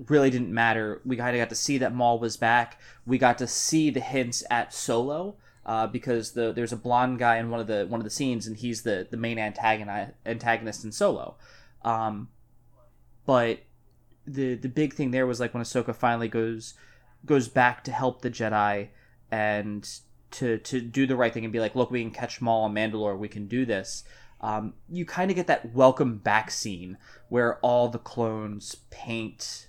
really didn't matter. We kind of got to see that Maul was back. We got to see the hints at Solo uh, because the there's a blonde guy in one of the one of the scenes, and he's the the main antagonist antagonist in Solo. Um, but the the big thing there was like when Ahsoka finally goes goes back to help the Jedi and to to do the right thing and be like, look, we can catch Maul on Mandalore, we can do this. Um, you kind of get that welcome back scene where all the clones paint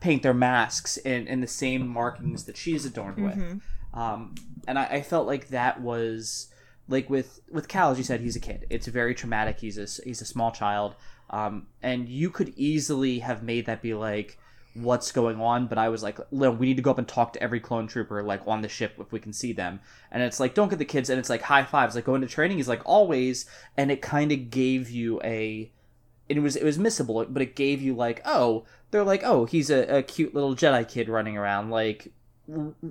paint their masks in, in the same markings that she's adorned with. Um, and I, I, felt like that was like with with Cal, as you said, he's a kid. It's very traumatic. He's a he's a small child, um, and you could easily have made that be like what's going on but i was like we need to go up and talk to every clone trooper like on the ship if we can see them and it's like don't get the kids and it's like high fives like going to training is like always and it kind of gave you a it was it was missable, but it gave you like, oh, they're like, oh, he's a, a cute little Jedi kid running around. Like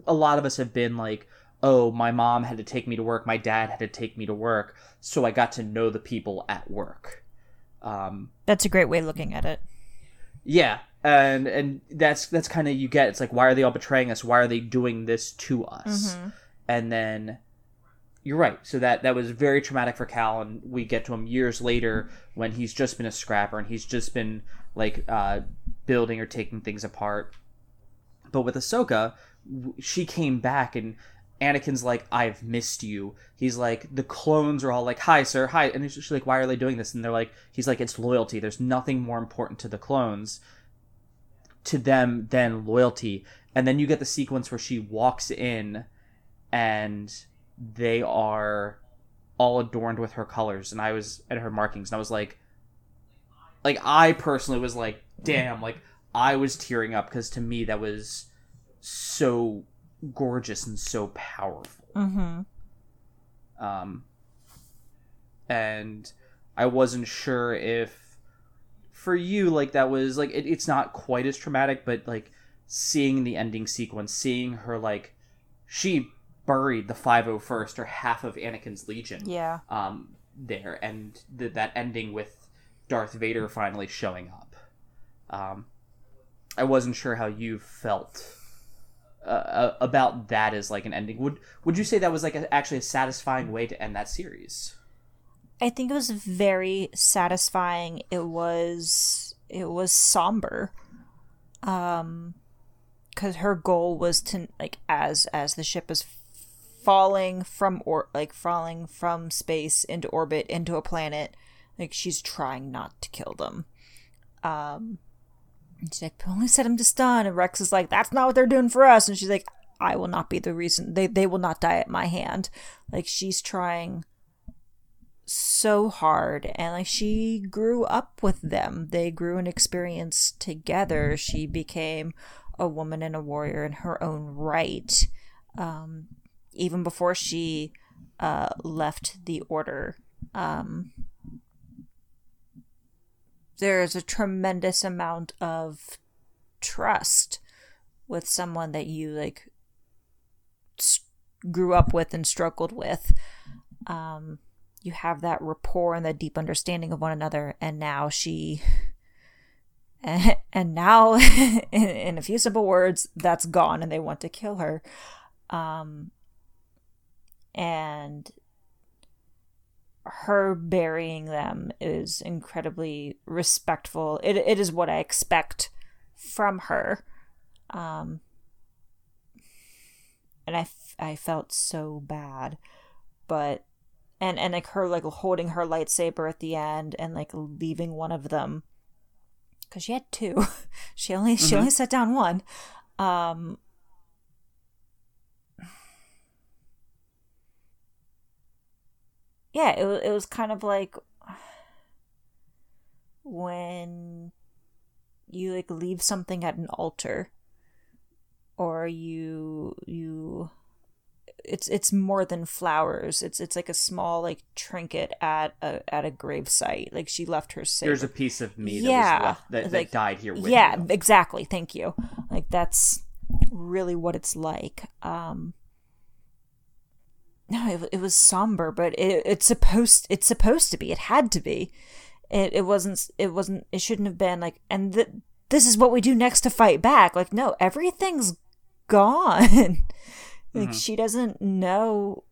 a lot of us have been like, oh, my mom had to take me to work, my dad had to take me to work, so I got to know the people at work. Um, That's a great way of looking at it. yeah, and and that's that's kind of you get. It's like, why are they all betraying us? Why are they doing this to us? And then you're right. So that that was very traumatic for Cal, and we get to him years later when he's just been a scrapper and he's just been like uh, building or taking things apart. But with Ahsoka, she came back and Anakin's like, "I've missed you." He's like, the clones are all like, "Hi, sir, hi," and she's like, "Why are they doing this?" And they're like, "He's like, it's loyalty. There's nothing more important to the clones." to them than loyalty. And then you get the sequence where she walks in and they are all adorned with her colors and I was at her markings and I was like like I personally was like damn like I was tearing up because to me that was so gorgeous and so powerful. Mm-hmm. Um and I wasn't sure if for you like that was like it, it's not quite as traumatic but like seeing the ending sequence seeing her like she buried the 501st or half of anakin's legion Yeah. um there and th- that ending with darth vader finally showing up um i wasn't sure how you felt uh, uh, about that as like an ending would would you say that was like a, actually a satisfying way to end that series I think it was very satisfying. It was it was somber. Um cuz her goal was to like as as the ship is falling from or like falling from space into orbit into a planet, like she's trying not to kill them. Um and she's like, only set him to stun. And Rex is like, that's not what they're doing for us. And she's like, I will not be the reason. They, they will not die at my hand. Like, she's trying so hard and like she grew up with them they grew an experience together she became a woman and a warrior in her own right um, even before she uh, left the order um, there's a tremendous amount of trust with someone that you like s- grew up with and struggled with. Um, you have that rapport and that deep understanding of one another and now she and, now in, in a few simple words that's gone and they want to kill her. Um and her burying them is incredibly respectful. It, it is what i expect from her. Um and I, f- I felt so bad but and and like her like holding her lightsaber at the end and like leaving one of them because she had two. She only she only set down one. Um yeah it, it was kind of like when you like leave something at an altar or you you it's it's more than flowers. It's it's like a small like trinket at a at a grave site. Like she left her saber. there's a piece of me that Yeah, was left, that, that died here with yeah, you. exactly. Thank you. Like that's really what it's like. Um No, it, it was somber, but it, it's supposed it's supposed to be. It had to be. It it wasn't it wasn't it shouldn't have been like and th- this is what we do next to fight back. Like no, everything's gone. like she doesn't know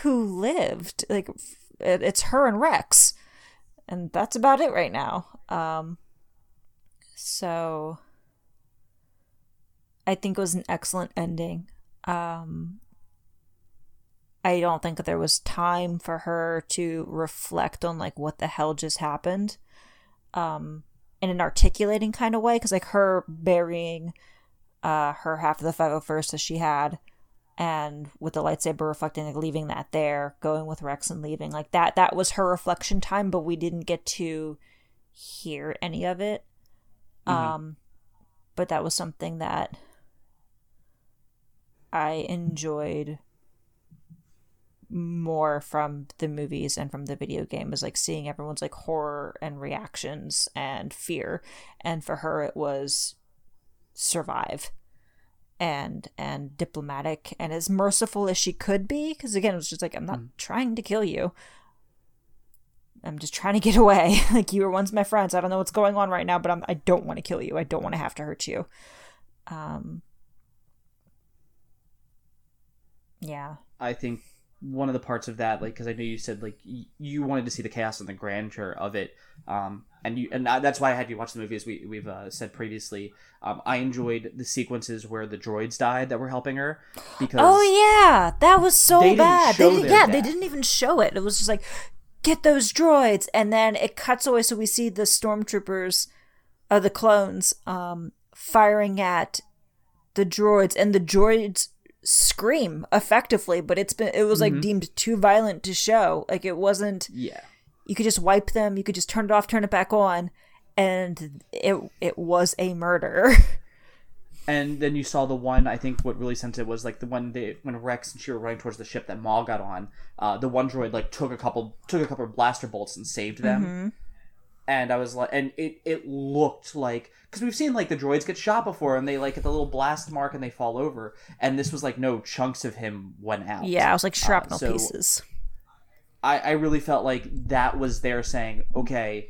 who lived. Like it, it's her and Rex. And that's about it right now. Um so I think it was an excellent ending. Um I don't think there was time for her to reflect on like what the hell just happened. Um in an articulating kind of way cuz like her burying uh her half of the 501st that she had and with the lightsaber reflecting like leaving that there going with rex and leaving like that that was her reflection time but we didn't get to hear any of it um but that was something that i enjoyed more from the movies and from the video game is like seeing everyone's like horror and reactions and fear. And for her it was survive and and diplomatic and as merciful as she could be. Because again it was just like i'm not mm. trying to kill you. I'm just trying to get away. Like you were once my friends. I don't know what's going on right now but I'm, i don't want to kill you. I don't want to have to hurt you. Um yeah. I think one of the parts of that, like, because I know you said like y- you wanted to see the chaos and the grandeur of it, um, and you and that's why I had you watch the movie, as we we've uh, said previously. Um, I enjoyed the sequences where the droids died that were helping her because oh yeah, that was so they bad. They didn't, yeah, death. they didn't even show it. It was just like get those droids, and then it cuts away, so we see the stormtroopers, uh, the clones, um, firing at the droids, and the droids scream effectively, but it's been it was like mm-hmm. deemed too violent to show. Like it wasn't. Yeah. You could just wipe them. You could just turn it off, turn it back on, and it it was a murder. And then you saw the one. I think what really sent it was like the one they when Rex and she were running towards the ship that Maul got on. Uh, the one droid like took a couple took a couple of blaster bolts and saved them. Mm-hmm and I was like, and it it looked like because we've seen like the droids get shot before, and they like get the little blast mark and they fall over, and this was like no chunks of him went out. Yeah, I was like shrapnel uh, so pieces. I I really felt like that was there saying, okay,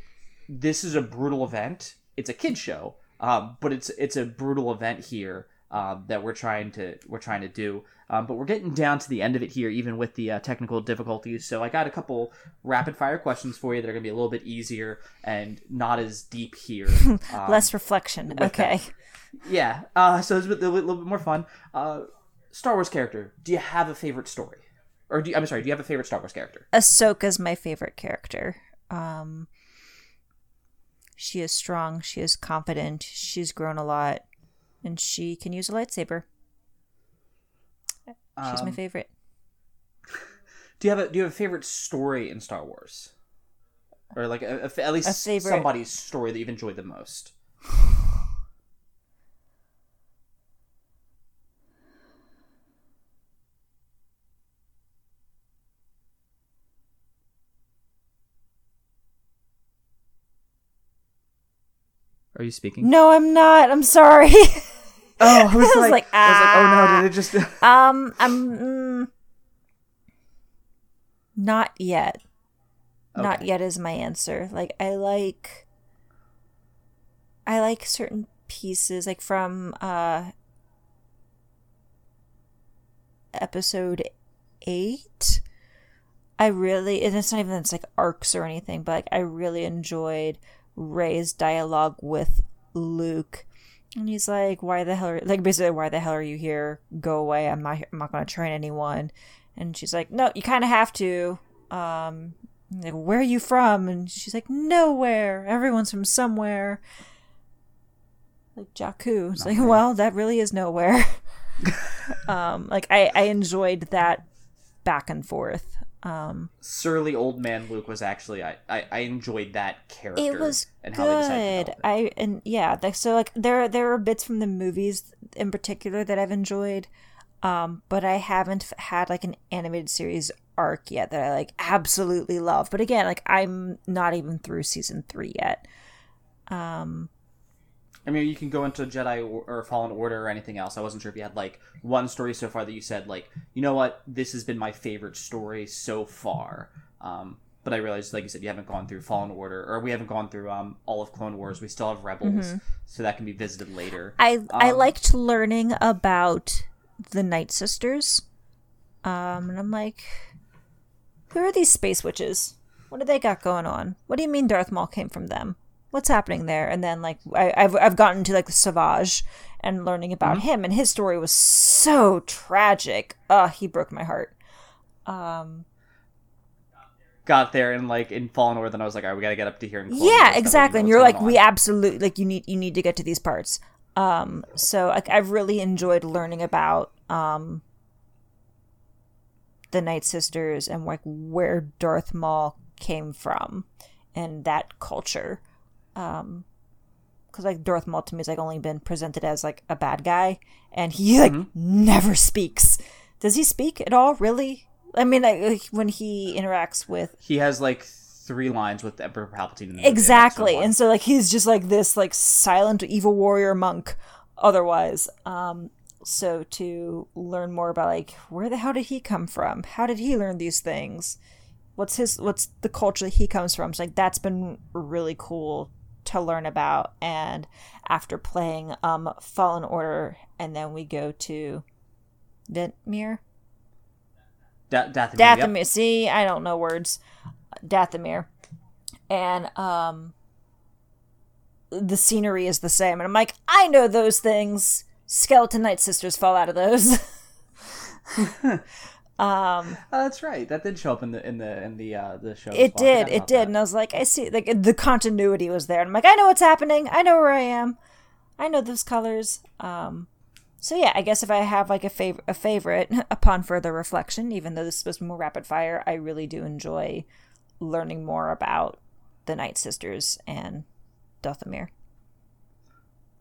this is a brutal event. It's a kid show, um, but it's it's a brutal event here um, that we're trying to we're trying to do. Um, but we're getting down to the end of it here, even with the uh, technical difficulties. So I got a couple rapid fire questions for you that are going to be a little bit easier and not as deep here. Um, Less reflection. Okay. That. Yeah. Uh, so it's a, little, little bit more fun. Uh, Star Wars character. Do you have a favorite story? Or do you, I'm sorry. Do you have a favorite Star Wars character? Ahsoka's my favorite character. Um, she is strong. She is confident. She's grown a lot and she can use a lightsaber. She's um, my favorite. Do you have a Do you have a favorite story in Star Wars, or like a, a, at least somebody's story that you've enjoyed the most? Are you speaking? No, I'm not. I'm sorry. Oh, I was, I was like, like, ah. I was like, oh no, did it just? um, I'm mm, not yet. Okay. Not yet is my answer. Like, I like, I like certain pieces, like from uh episode eight. I really, and it's not even it's like arcs or anything, but like I really enjoyed Rey's dialogue with Luke and he's like, "Why the hell? Are, like basically, why the hell are you here? Go away! I'm not. I'm not going to train anyone." And she's like, "No, you kind of have to." Um, like, where are you from? And she's like, "Nowhere. Everyone's from somewhere." Like Jakku. It's like, well, that really is nowhere. um, like I, I enjoyed that back and forth. Um, Surly old man Luke was actually I, I, I enjoyed that character. It was and good. I and yeah, like so like there there are bits from the movies in particular that I've enjoyed, um, but I haven't had like an animated series arc yet that I like absolutely love. But again, like I'm not even through season three yet. Um, I mean, you can go into Jedi or, or, Fallen Order or anything else. I wasn't sure if you had like one story so far that you said like, you know what, this has been my favorite story so far. Um, but I realized, like you said, you haven't gone through Fallen Order, or we haven't gone through um, all of Clone Wars. We still have Rebels, mm-hmm. so that can be visited later. I um, I liked learning about the Night Sisters, um, and I'm like, who are these space witches? What do they got going on? What do you mean Darth Maul came from them? What's happening there? And then like I, have I've gotten to like the Savage and learning about mm-hmm. him, and his story was so tragic. Uh, he broke my heart. Um, got there and like in Fallen Order, then I was like, all right, we got to get up to here. And yeah, exactly. And you're like, we absolutely like you need you need to get to these parts. Um, so like I've really enjoyed learning about um the Night Sisters and like where Darth Maul came from and that culture um because like Darth Maul to me has like only been presented as like a bad guy, and he like mm-hmm. never speaks. Does he speak at all? Really? I mean, like, when he interacts with he has like three lines with Emperor Palpatine. In the exactly, and so like he's just like this like silent evil warrior monk. Otherwise, um, so to learn more about like where the hell did he come from? How did he learn these things? What's his what's the culture that he comes from? So like that's been really cool to learn about. And after playing um Fallen Order, and then we go to Ventmere. Da- Dathomir, yep. Dathomir. See, I don't know words. Dathomir. And um the scenery is the same. And I'm like, I know those things. Skeleton Night Sisters fall out of those. um Oh, that's right. That did show up in the in the in the uh, the show. it well. Did, it did. that. And I was like, I see like the continuity was there. And I'm like, I know what's happening. I know where I am. I know those colors. Um so yeah, I guess if I have like a fav- a favorite upon further reflection, even though this is supposed to be more rapid fire, I really do enjoy learning more about the Night Sisters and Dathomir.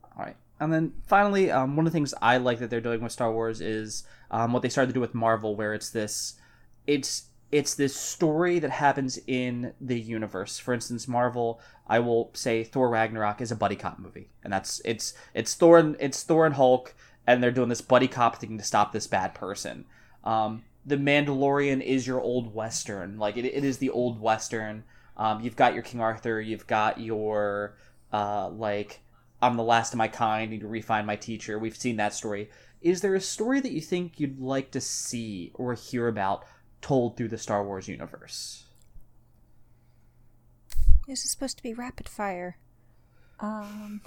All right. And then finally, um, one of the things I like that they're doing with Star Wars is um, what they started to do with Marvel, where it's this, it's it's this story that happens in the universe. For instance, Marvel, I will say Thor Ragnarok is a buddy cop movie, and that's it's it's Thor and it's Thor and Hulk, and they're doing this buddy cop thing to stop this bad person. Um, the Mandalorian is your old western, like it, it is the old western. Um, you've got your King Arthur, you've got your uh, like I'm the last of my kind, need to refine my teacher. We've seen that story. Is there a story that you think you'd like to see or hear about told through the Star Wars universe? This is supposed to be rapid fire. Um,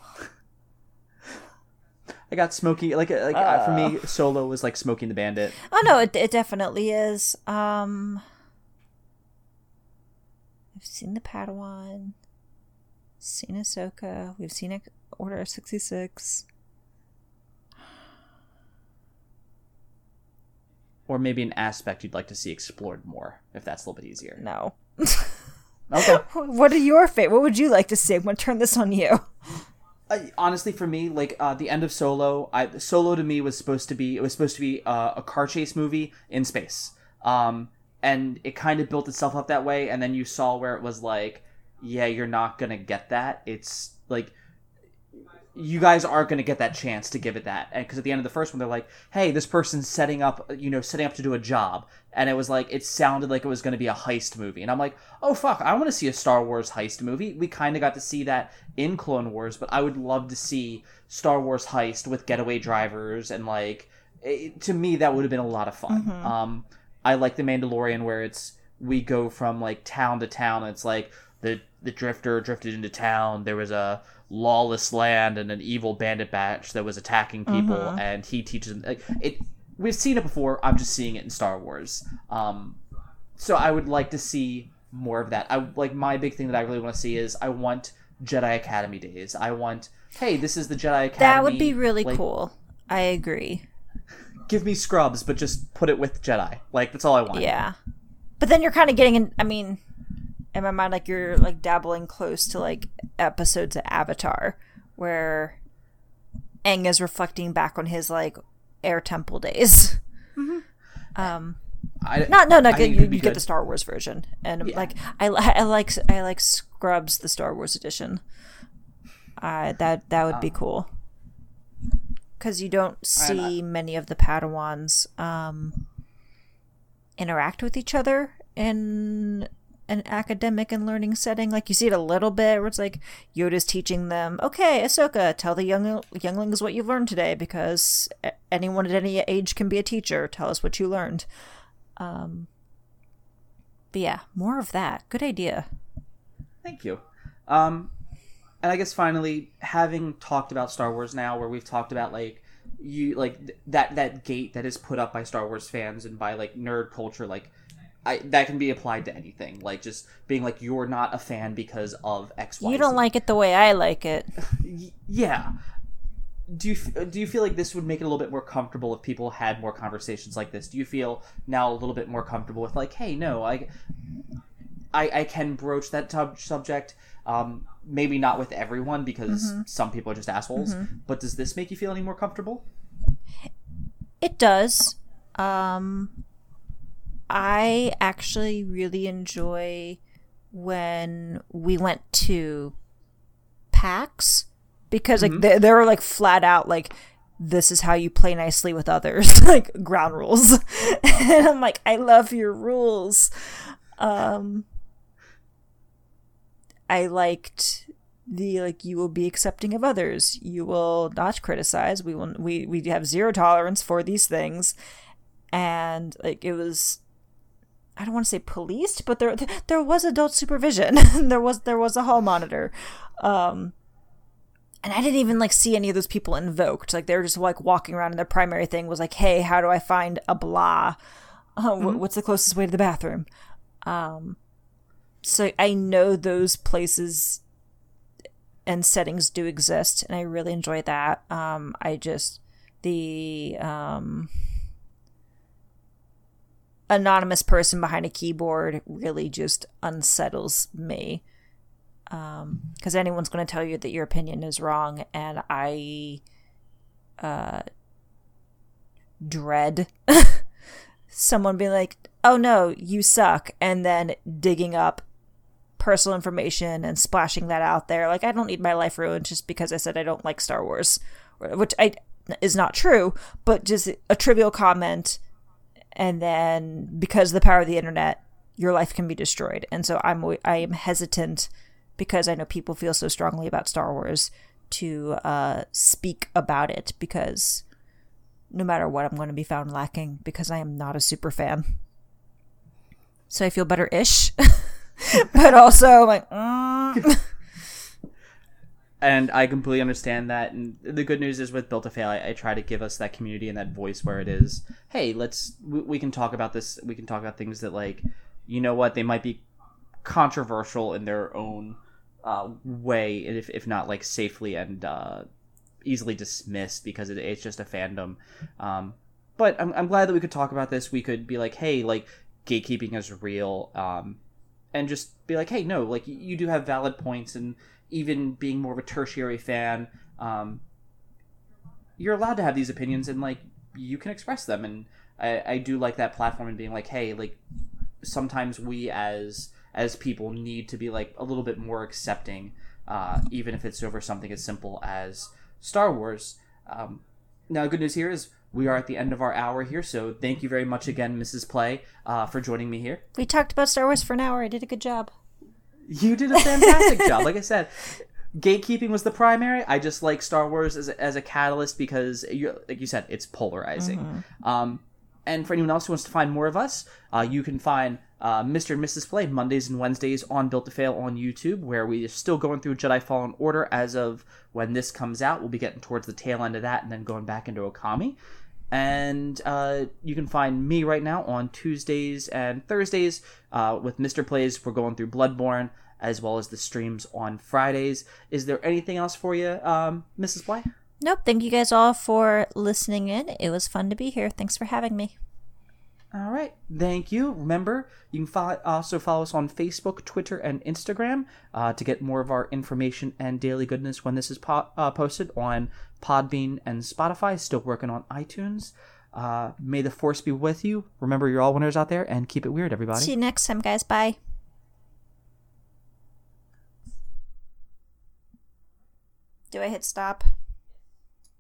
I got Smokey, like like uh, for me, Solo was like Smokey and the Bandit. oh no, it, it definitely is. Um, I've seen the Padawan, seen Ahsoka. We've seen Order sixty six. Or maybe an aspect you'd like to see explored more, if that's a little bit easier. No. Okay. What are your favorite? What would you like to see? I'm gonna turn this on you. Honestly, for me, like uh, the end of Solo, I, Solo to me was supposed to be it was supposed to be uh, a car chase movie in space, um, and it kind of built itself up that way. And then you saw where it was like, yeah, you're not gonna get that. It's like you guys aren't gonna get that chance to give it that. Because at the end of the first one, they're like, hey, this person's setting up, you know, setting up to do a job, and it was like it sounded like it was gonna be a heist movie, and I'm like, oh fuck, I want to see a Star Wars heist movie. We kind of got to see that in Clone Wars, but I would love to see Star Wars heist with getaway drivers and like it, to me that would have been a lot of fun. Um, I like the Mandalorian where it's we go from like town to town. And it's like the the drifter drifted into town. There was a lawless land and an evil bandit batch that was attacking people, and he teaches them like it. We've seen it before. I'm just seeing it in Star Wars. Um, so I would like to see more of that. I like my big thing that I really want to see is I want Jedi Academy days. I want hey, this is the Jedi Academy. That would be really like, cool. I agree. Give me scrubs, but just put it with Jedi. Like that's all I want. Yeah. But then you're kind of getting in. I mean, in my mind, like you're like dabbling close to like episodes of Avatar where Aang is reflecting back on his like air temple days. Um, I, not no, no. I You, you get good. the Star Wars version, and Yeah. like I, I like I like Scrubs the Star Wars edition. Uh, that that would be cool because you don't see many of the Padawans um, interact with each other in an academic and learning setting. Like you see it a little bit where it's like Yoda's teaching them, "Okay, Ahsoka, tell the young younglings what you've learned today, because anyone at any age can be a teacher. Tell us what you learned." Um, but yeah, more of that. Good idea. Thank you. Um, and I guess finally, having talked about Star Wars now, where we've talked about like you like th- that that gate that is put up by Star Wars fans and by like nerd culture, like I that can be applied to anything. Like just being like you're not a fan because of X, Y. You don't Z. like it the way I like it. Yeah. Do you do you feel like this would make it a little bit more comfortable if people had more conversations like this? Do you feel now a little bit more comfortable with like, hey, no, I I, I can broach that tub- subject. Um, maybe not with everyone because some people are just assholes. But does this make you feel any more comfortable? It does. Um I actually really enjoy when we went to PAX because like they, they were like flat out like this is how you play nicely with others like ground rules. And i'm like i love your rules. Um i liked the like you will be accepting of others. You will not criticize. We will we we have zero tolerance for these things. And like it was I don't want to say policed, but there there was adult supervision. there was there was a hall monitor. Um and I didn't even like see any of those people invoked. Like they were just like walking around and their primary thing was like, "Hey, how do I find a blah? Uh, mm-hmm. What's the closest way to the bathroom?" Um so I know those places and settings do exist and I really enjoy that. Um I just the um anonymous person behind a keyboard really just unsettles me. Because um, anyone's going to tell you that your opinion is wrong and i uh, dread someone being like oh no you suck and then digging up personal information and splashing that out there. Like i don't need my life ruined just because i said i don't like star wars which i is not true but just a trivial comment and then because of the power of the internet, your life can be destroyed. And so I'm I am hesitant because I know people feel so strongly about Star Wars to uh, speak about it because no matter what, I'm going to be found lacking because I am not a super fan. So I feel better ish, but also like. Mm. and I completely understand that. And the good news is with Built to Fail, I, I, try to give us that community and that voice where it is, hey, let's we, we, can talk about this. We can talk about things that like, you know what, they might be controversial in their own uh, way, if if not like safely and uh, easily dismissed because it, it's just a fandom. Um, but I'm, I'm glad that we could talk about this. We could be like, hey, like gatekeeping is real. Um, and just be like, hey, no, like you do have valid points, and even being more of a tertiary fan, um, you're allowed to have these opinions and like you can express them. And I, I do like that platform and being like, hey, like sometimes we as as people need to be like a little bit more accepting, uh, even if it's over something as simple as Star Wars. Um, now, good news here is we are at the end of our hour here, so thank you very much again, Mrs. Play, uh, for joining me here. We talked about Star Wars for an hour. I did a good job. You did a fantastic job. Like I said, gatekeeping was the primary. I just like Star Wars as a, as a catalyst because, you like you said, it's polarizing. Mm-hmm. Um, and for anyone else who wants to find more of us, uh, you can find uh, Mr. and Mrs. Play Mondays and Wednesdays on Built to Fail on YouTube, where we are still going through Jedi Fallen Order as of when this comes out. We'll be getting towards the tail end of that and then going back into Okami. And uh, you can find me right now on Tuesdays and Thursdays uh, with Mr. Plays. We're going through Bloodborne as well as the streams on Fridays. Is there anything else for you, um, Mrs. Bly? Nope. Thank you guys all for listening in. It was fun to be here. Thanks for having me. All right. Thank you. Remember, you can follow, also follow us on Facebook, Twitter, and Instagram uh, to get more of our information and daily goodness when this is po- uh, posted on Podbean and Spotify. Still working on iTunes. Uh, may the force be with you. Remember, you're all winners out there, and keep it weird, everybody. See you next time, guys. Bye. Do I hit stop?